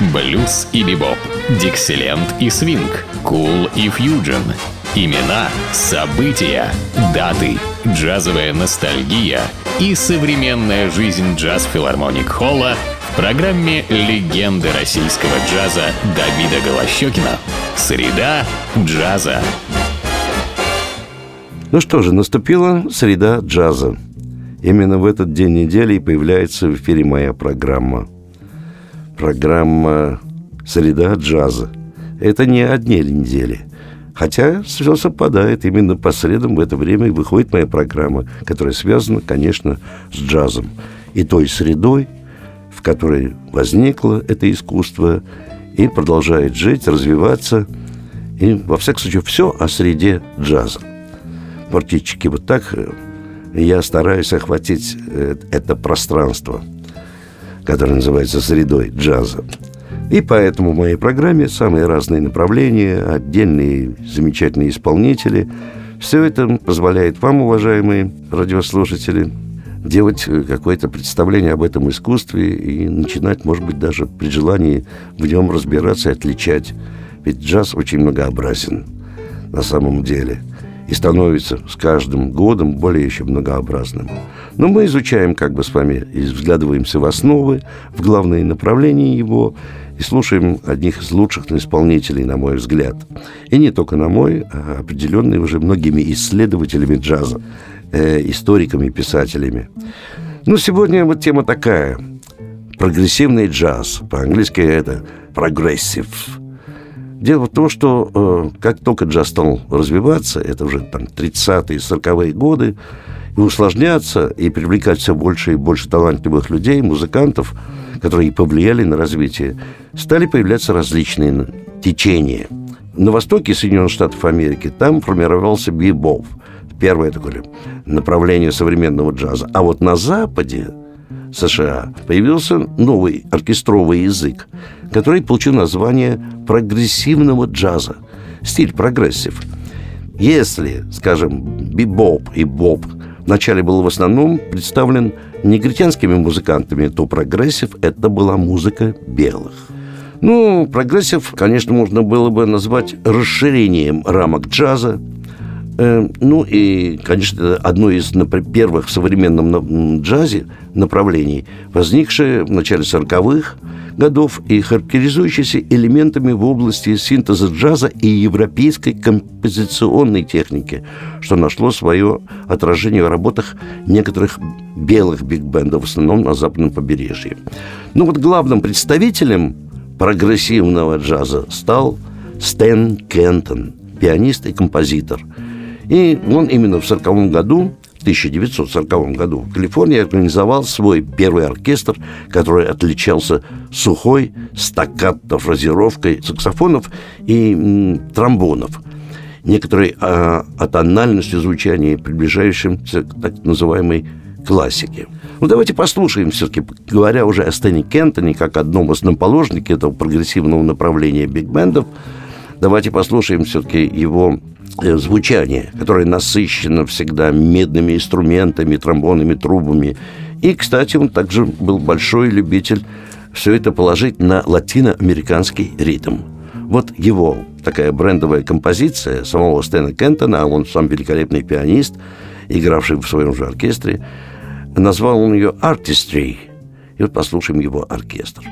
блюз и бибоп, дикселент и свинг, кул и фьюджен. Имена, события, даты, джазовая ностальгия и современная жизнь джаз-филармоник Холла в программе «Легенды российского джаза» Давида Голощекина. Среда джаза. Ну что же, наступила среда джаза. Именно в этот день недели и появляется в эфире моя программа. Программа «Среда джаза». Это не одни недели. Хотя все совпадает. Именно по средам в это время выходит моя программа, которая связана, конечно, с джазом. И той средой, в которой возникло это искусство и продолжает жить, развиваться. И, во всяком случае, все о среде джаза. Практически вот так я стараюсь охватить э, это пространство, которое называется средой джаза. И поэтому в моей программе самые разные направления, отдельные замечательные исполнители. Все это позволяет вам, уважаемые радиослушатели, делать э, какое-то представление об этом искусстве и начинать, может быть, даже при желании в нем разбираться и отличать. Ведь джаз очень многообразен на самом деле – и становится с каждым годом более еще многообразным. Но мы изучаем как бы с вами вглядываемся в основы, в главные направления его и слушаем одних из лучших исполнителей, на мой взгляд. И не только на мой, а определенные уже многими исследователями джаза, э, историками, писателями. Ну, сегодня вот тема такая. Прогрессивный джаз. По-английски это progressive. Дело в том, что э, как только джаз стал развиваться, это уже там 30-е, 40-е годы, и усложняться, и привлекать все больше и больше талантливых людей, музыкантов, которые повлияли на развитие, стали появляться различные течения. На востоке Соединенных Штатов Америки там формировался бибоп, первое такое направление современного джаза. А вот на Западе США появился новый оркестровый язык, который получил название прогрессивного джаза, стиль прогрессив. Если, скажем, бибоп и боп вначале был в основном представлен негритянскими музыкантами, то прогрессив – это была музыка белых. Ну, прогрессив, конечно, можно было бы назвать расширением рамок джаза, ну и, конечно, одно из например, первых в современном джазе направлений, возникшее в начале 40-х годов и характеризующееся элементами в области синтеза джаза и европейской композиционной техники, что нашло свое отражение в работах некоторых белых биг-бендов, в основном на западном побережье. Ну вот главным представителем прогрессивного джаза стал Стэн Кентон, пианист и композитор – и он именно в 1940 году, в 1940 году в Калифорнии организовал свой первый оркестр, который отличался сухой стаккато-фразировкой саксофонов и м, тромбонов некоторой атональностью звучания, приближающимся к так называемой классике. Ну, давайте послушаем все-таки, говоря уже о Стэне Кентоне, как одном из наположников этого прогрессивного направления биг-бендов, давайте послушаем все-таки его Э, звучание, которое насыщено всегда медными инструментами, тромбонами, трубами. И, кстати, он также был большой любитель все это положить на латиноамериканский ритм. Вот его такая брендовая композиция самого Стэна Кентона, а он сам великолепный пианист, игравший в своем же оркестре, назвал он ее «Artistry». И вот послушаем его оркестр.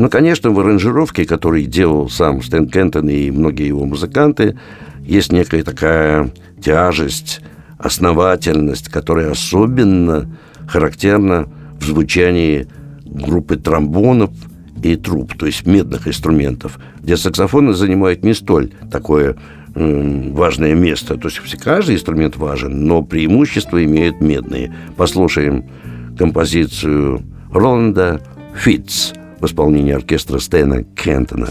Но, конечно, в аранжировке, который делал сам Стэн Кентон и многие его музыканты, есть некая такая тяжесть, основательность, которая особенно характерна в звучании группы тромбонов и труб, то есть медных инструментов, где саксофоны занимают не столь такое важное место. То есть каждый инструмент важен, но преимущество имеют медные. Послушаем композицию Роланда Фитц в исполнении оркестра Стэна Кентона.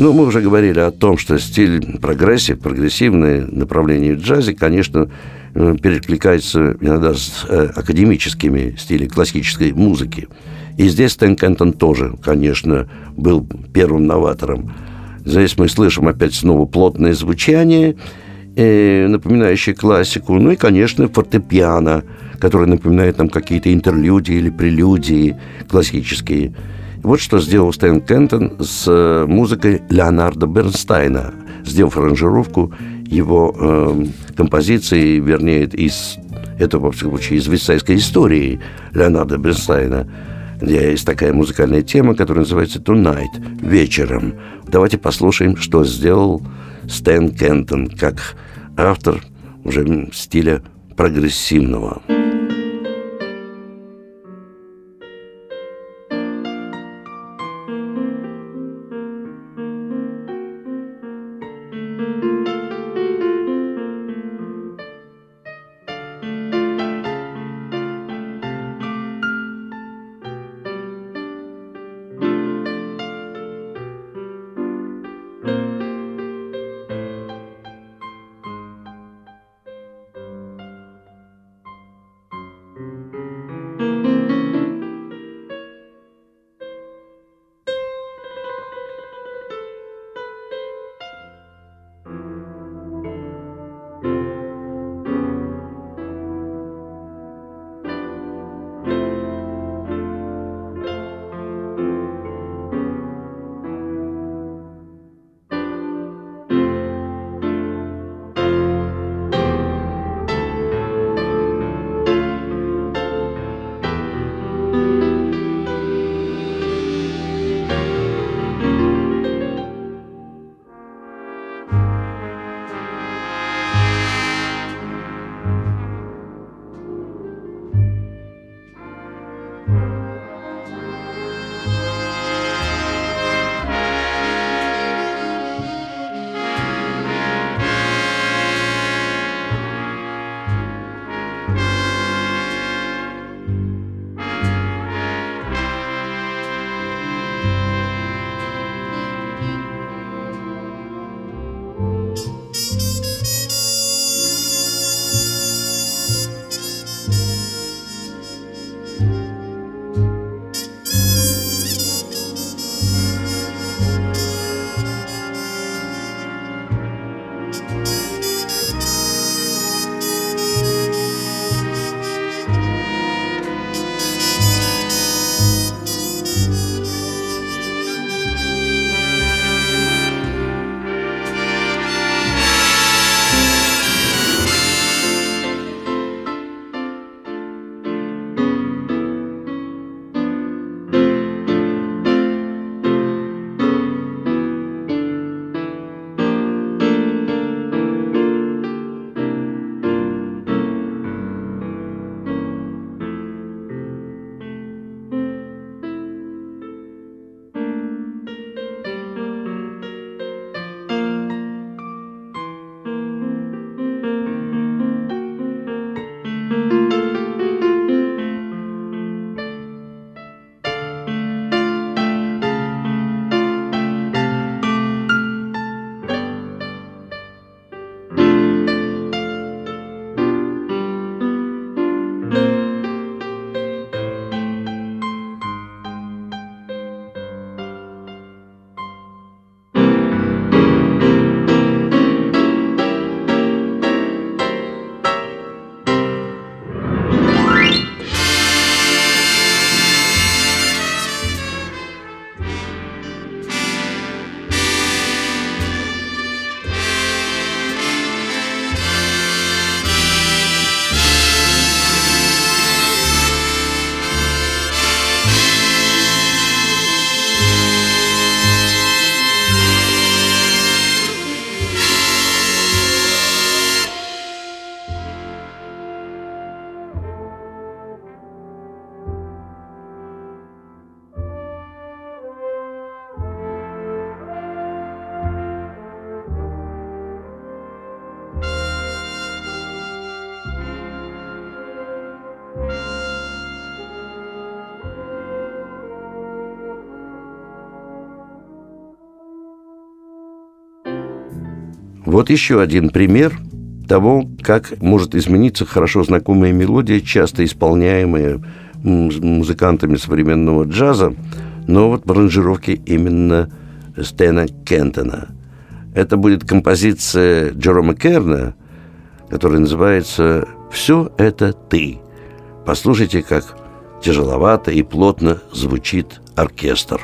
Ну, мы уже говорили о том, что стиль прогрессив, прогрессивное направление в джазе, конечно, э, перекликается иногда с э, академическими стилями классической музыки. И здесь Стэн Кентон тоже, конечно, был первым новатором. Здесь мы слышим опять снова плотное звучание, э, напоминающее классику, ну и, конечно, фортепиано, которое напоминает нам какие-то интерлюдии или прелюдии классические. Вот что сделал Стэн Кентон с э, музыкой Леонардо Бернстайна, сделав аранжировку его э, композиции, вернее, из Это, во всяком случае, из вестсайской истории Леонарда Бернстайна, есть такая музыкальная тема, которая называется «Tonight» – «Вечером». Давайте послушаем, что сделал Стэн Кентон как автор уже стиля прогрессивного. Вот еще один пример того, как может измениться хорошо знакомая мелодия, часто исполняемая музыкантами современного джаза, но вот в аранжировке именно Стэна Кентона. Это будет композиция Джерома Керна, которая называется «Все это ты». Послушайте, как тяжеловато и плотно звучит оркестр.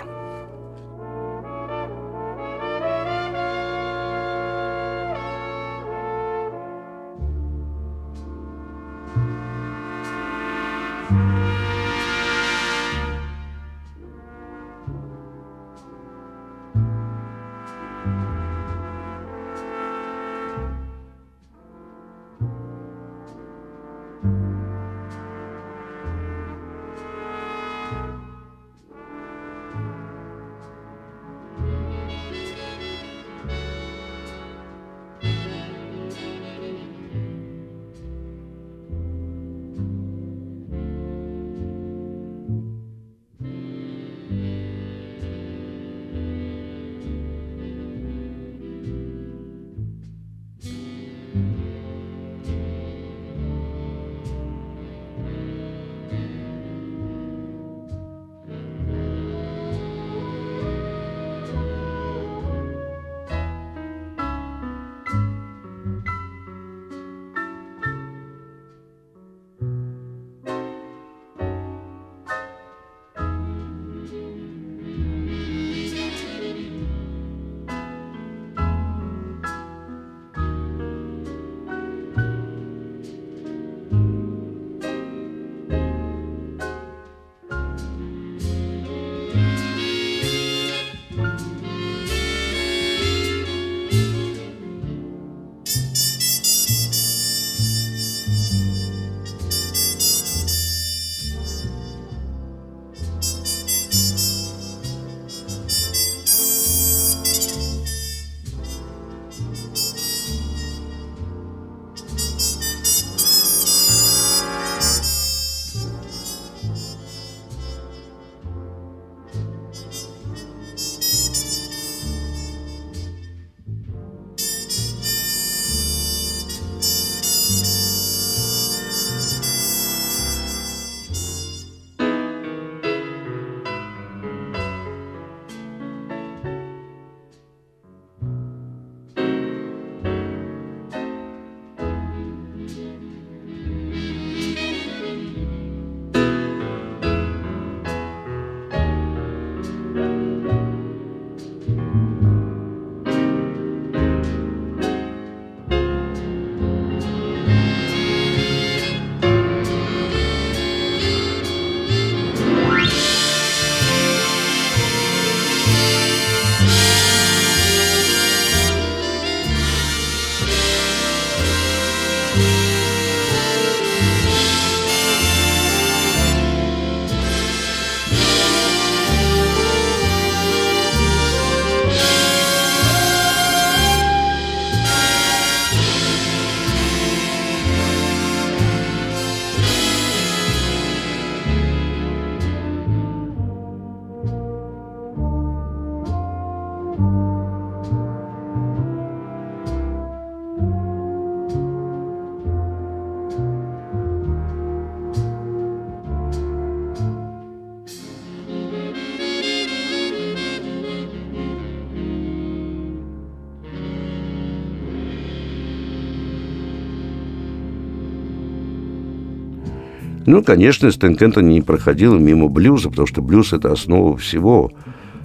Ну, конечно, Стэн Кентон не проходил мимо блюза, потому что блюз – это основа всего.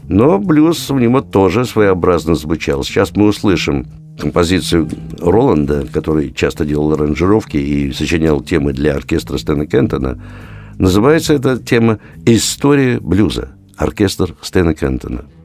Но блюз в него тоже своеобразно звучал. Сейчас мы услышим композицию Роланда, который часто делал аранжировки и сочинял темы для оркестра Стэна Кентона. Называется эта тема «История блюза». Оркестр Стэна Кентона –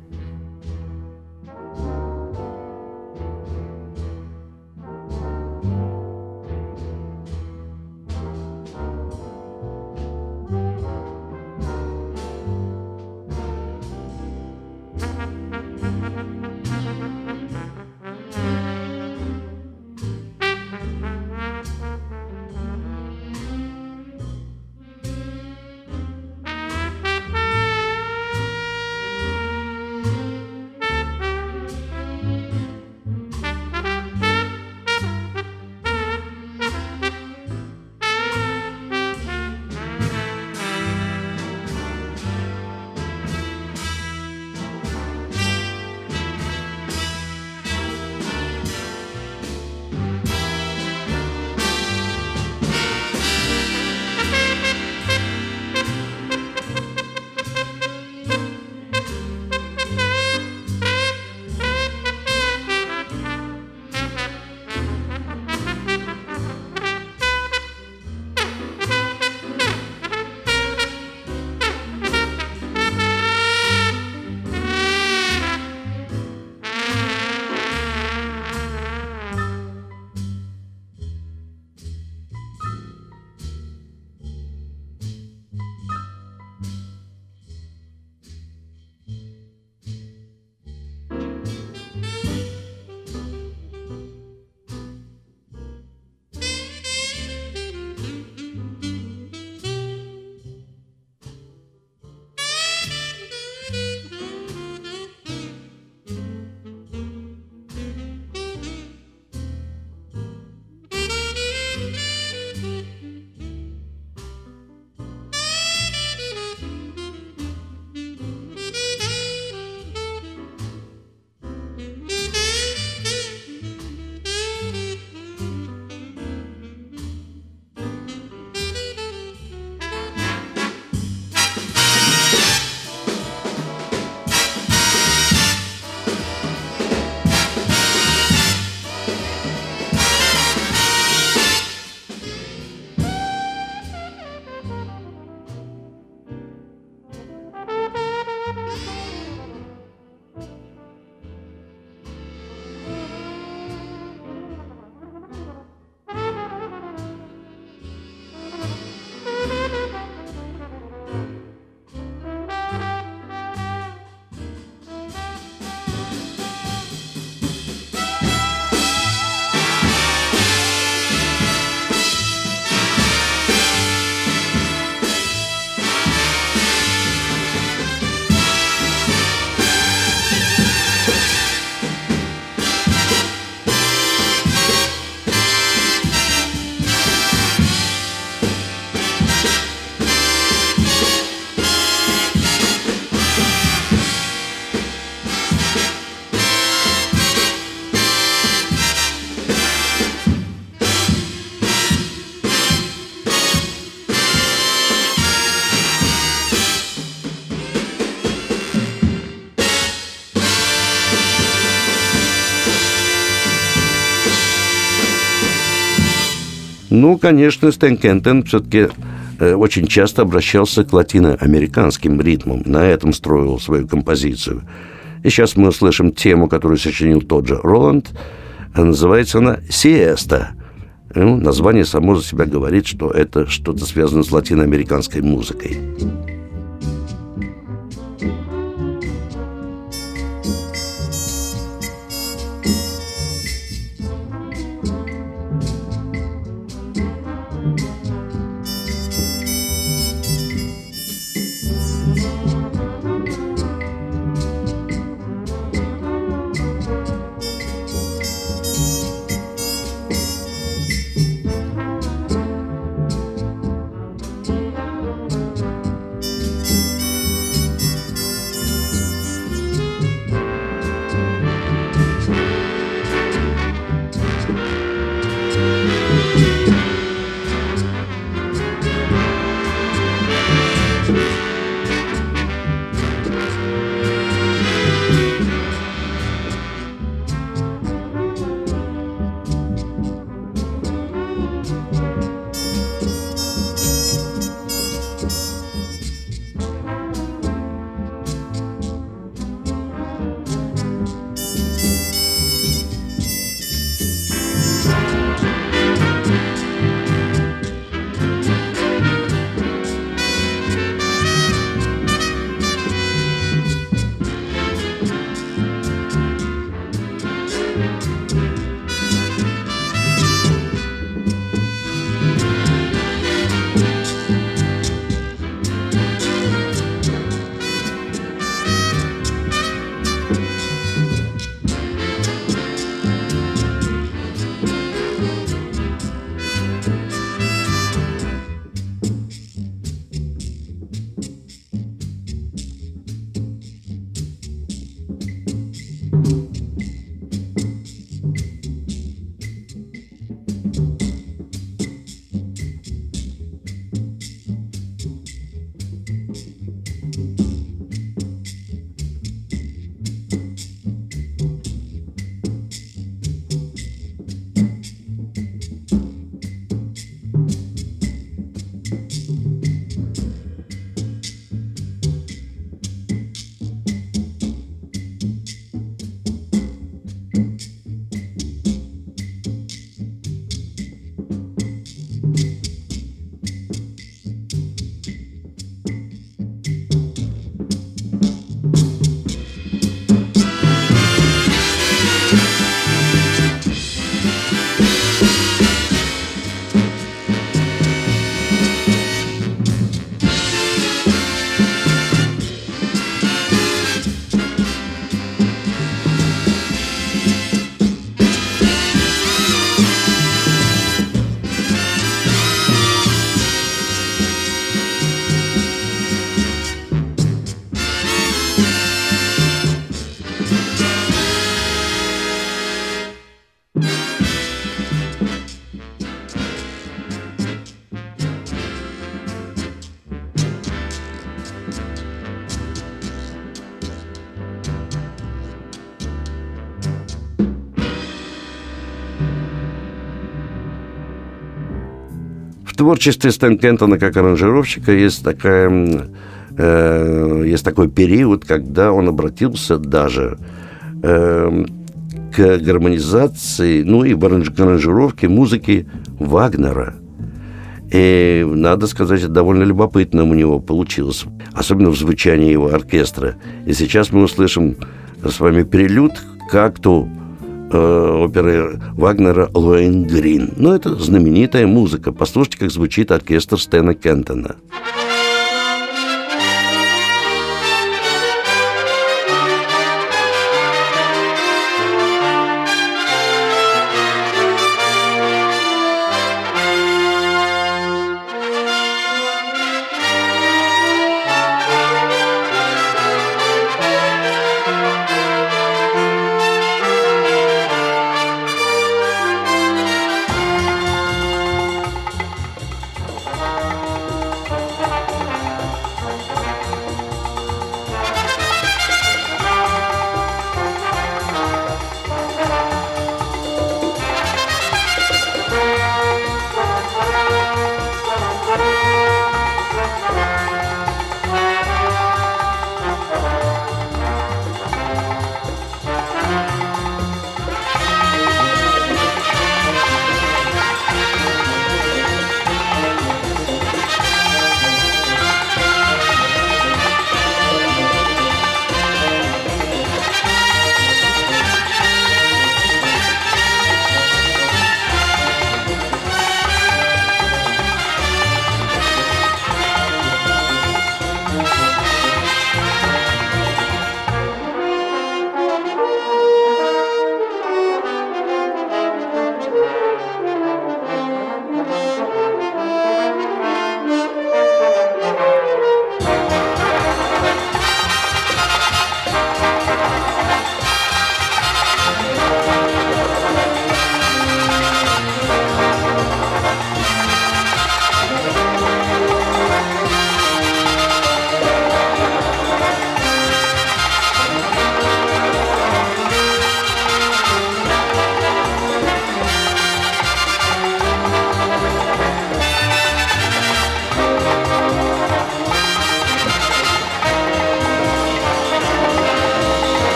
Ну, конечно, Стэн Кентон все-таки э, очень часто обращался к латиноамериканским ритмам. На этом строил свою композицию. И сейчас мы услышим тему, которую сочинил тот же Роланд. Называется она «Сиеста». Ну, название само за себя говорит, что это что-то связано с латиноамериканской музыкой. Творчестве Стэн Кентона как аранжировщика есть такая э, есть такой период, когда он обратился даже э, к гармонизации, ну и к аранжировке музыки Вагнера. И надо сказать, это довольно любопытно у него получилось, особенно в звучании его оркестра. И сейчас мы услышим с вами прелюд к акту э, оперы Вагнера Лоэнгрин. Но это знаменитая музыка. Послушайте, как звучит оркестр Стэна Кентона.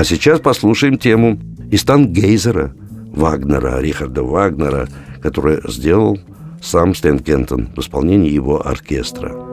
А сейчас послушаем тему из Тангейзера Вагнера, Рихарда Вагнера, который сделал сам Стэн Кентон в исполнении его оркестра.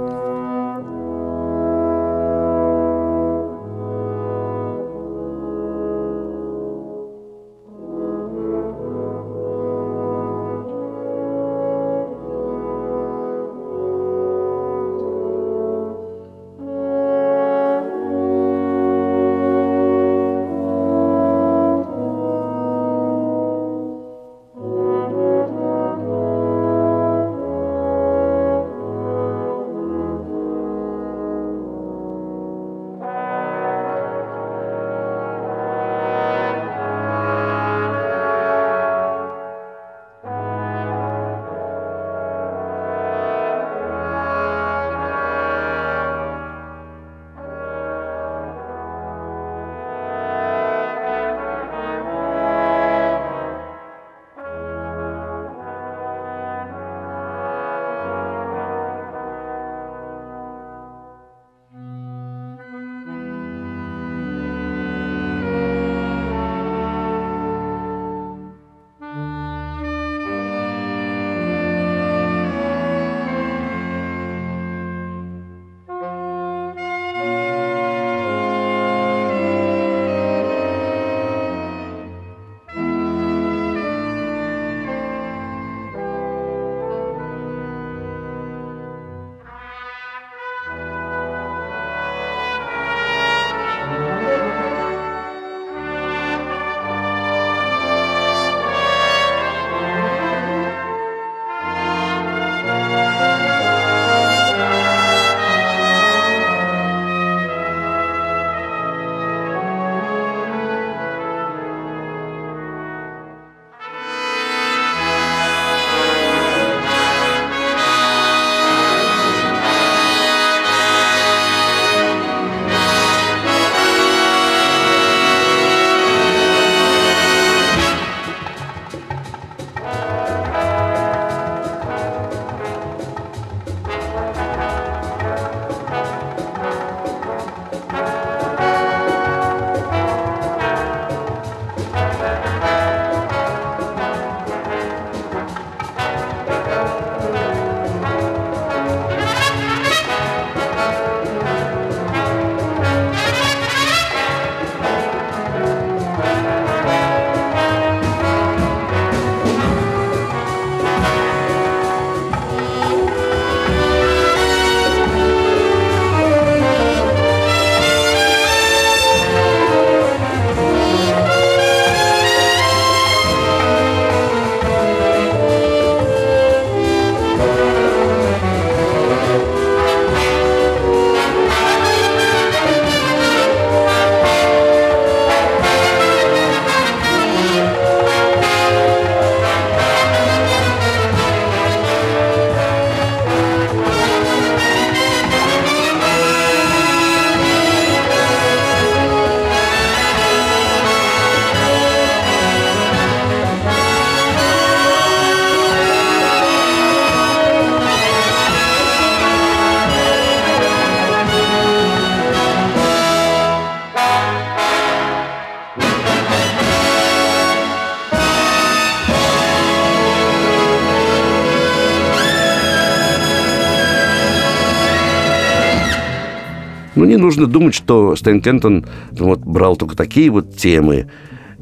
Не нужно думать, что Стэн Кентон вот, брал только такие вот темы.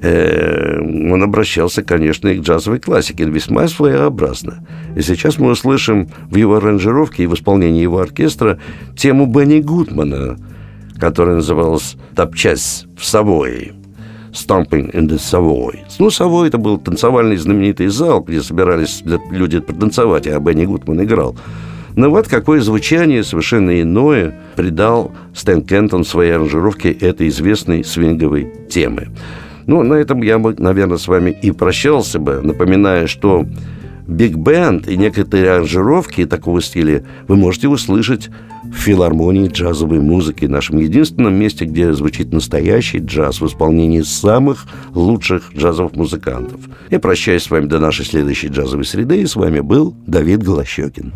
Э, он обращался, конечно, и к джазовой классике, весьма своеобразно. И сейчас мы услышим в его аранжировке и в исполнении его оркестра тему Бенни Гудмана, которая называлась «Топчась в Савое». Stomping in the Savoy. Ну, Савой это был танцевальный знаменитый зал, где собирались люди протанцевать, а Бенни Гудман играл. Но вот какое звучание совершенно иное придал Стэн Кентон своей аранжировке этой известной свинговой темы. Ну, на этом я бы, наверное, с вами и прощался бы, напоминая, что биг-бенд и некоторые аранжировки такого стиля вы можете услышать в филармонии джазовой музыки, нашем единственном месте, где звучит настоящий джаз в исполнении самых лучших джазовых музыкантов. Я прощаюсь с вами до нашей следующей джазовой среды, и с вами был Давид Голощекин.